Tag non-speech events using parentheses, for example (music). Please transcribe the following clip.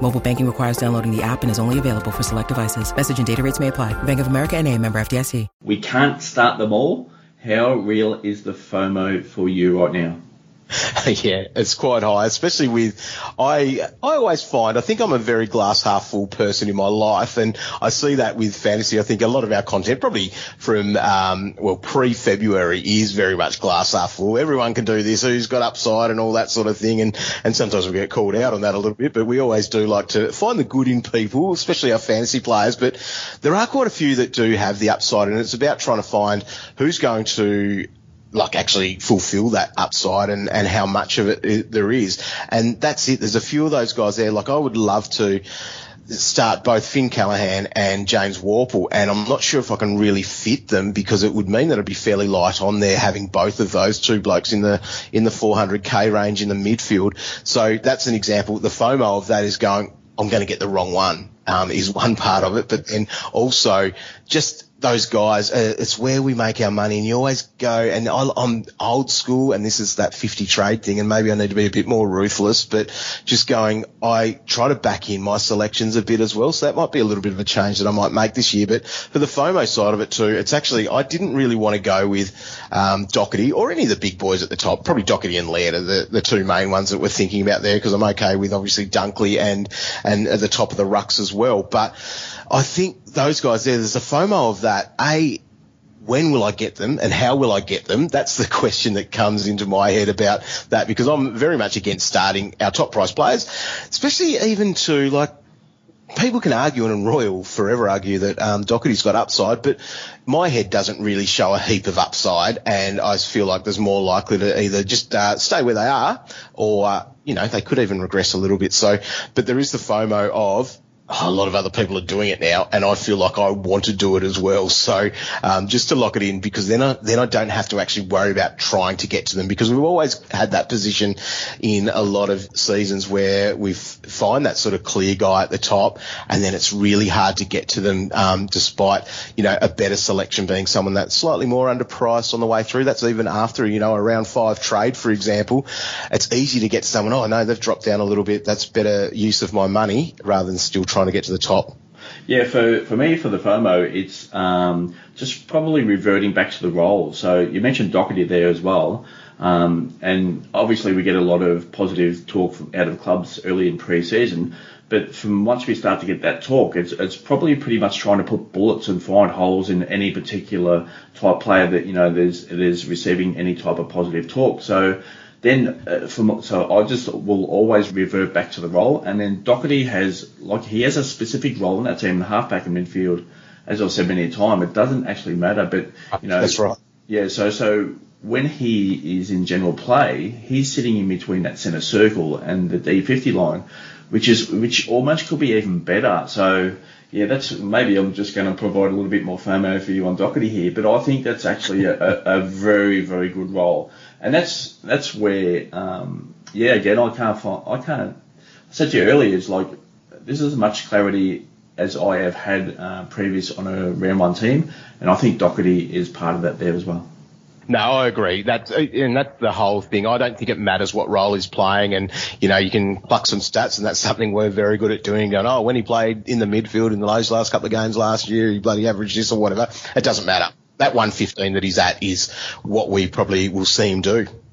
Mobile banking requires downloading the app and is only available for select devices. Message and data rates may apply. Bank of America and a member FDIC. We can't start them all. How real is the FOMO for you right now? (laughs) yeah, it's quite high, especially with I. I always find I think I'm a very glass half full person in my life, and I see that with fantasy. I think a lot of our content, probably from um, well pre February, is very much glass half full. Everyone can do this. Who's got upside and all that sort of thing, and and sometimes we get called out on that a little bit, but we always do like to find the good in people, especially our fantasy players. But there are quite a few that do have the upside, and it's about trying to find who's going to like actually fulfill that upside and, and how much of it there is. And that's it. There's a few of those guys there. Like I would love to start both Finn Callaghan and James Worpel, and I'm not sure if I can really fit them because it would mean that it'd be fairly light on there having both of those two blokes in the in the 400k range in the midfield. So that's an example. The FOMO of that is going. I'm going to get the wrong one. Um, is (laughs) one part of it, but then also just those guys, uh, it's where we make our money. And you always go, and I, am old school, and this is that 50 trade thing, and maybe I need to be a bit more ruthless, but just going, I try to back in my selections a bit as well. So that might be a little bit of a change that I might make this year. But for the FOMO side of it too, it's actually, I didn't really want to go with um, Docherty or any of the big boys at the top. Probably Docherty and Laird are the, the two main ones that we're thinking about there because I'm okay with obviously Dunkley and, and at the top of the rucks as well. But, I think those guys there, there's a FOMO of that. A, when will I get them and how will I get them? That's the (laughs) question that comes into my head about that because I'm very much against starting our top price players, especially even to like people can argue and Royal forever argue that um, Docherty's got upside, but my head doesn't really show a heap of upside, and I feel like there's more likely to either just uh, stay where they are, or uh, you know they could even regress a little bit. So, but there is the FOMO of a lot of other people are doing it now, and I feel like I want to do it as well. So um, just to lock it in, because then I then I don't have to actually worry about trying to get to them, because we've always had that position in a lot of seasons where we find that sort of clear guy at the top, and then it's really hard to get to them, um, despite you know a better selection being someone that's slightly more underpriced on the way through. That's even after you know a round five trade, for example. It's easy to get to someone. Oh no, they've dropped down a little bit. That's better use of my money rather than still trying trying to get to the top? Yeah, for, for me, for the FOMO, it's um, just probably reverting back to the role. So you mentioned Docherty there as well. Um, and obviously we get a lot of positive talk from, out of clubs early in pre-season. But from once we start to get that talk, it's, it's probably pretty much trying to put bullets and find holes in any particular type player that, you know, there's, there's receiving any type of positive talk. So then, uh, from, so I just will always revert back to the role. And then Docherty has, like, he has a specific role in that team, the halfback and midfield. As I've said many a time, it doesn't actually matter, but, you know. That's right. Yeah, so, so when he is in general play, he's sitting in between that centre circle and the D50 line, which is, which almost could be even better. So, yeah, that's maybe I'm just going to provide a little bit more FOMO for you on Docherty here, but I think that's actually a, a, very, very good role and that's that's where um, yeah again I can't find I can't I said to you earlier it's like this is as much clarity as I have had uh, previous on a round one team, and I think Docherty is part of that there as well. No, I agree. That's and that's the whole thing. I don't think it matters what role he's playing, and you know you can pluck some stats, and that's something we're very good at doing. Going, oh, when he played in the midfield in the last couple of games last year, he bloody averaged this or whatever. It doesn't matter that 115 that he's at is what we probably will see him do.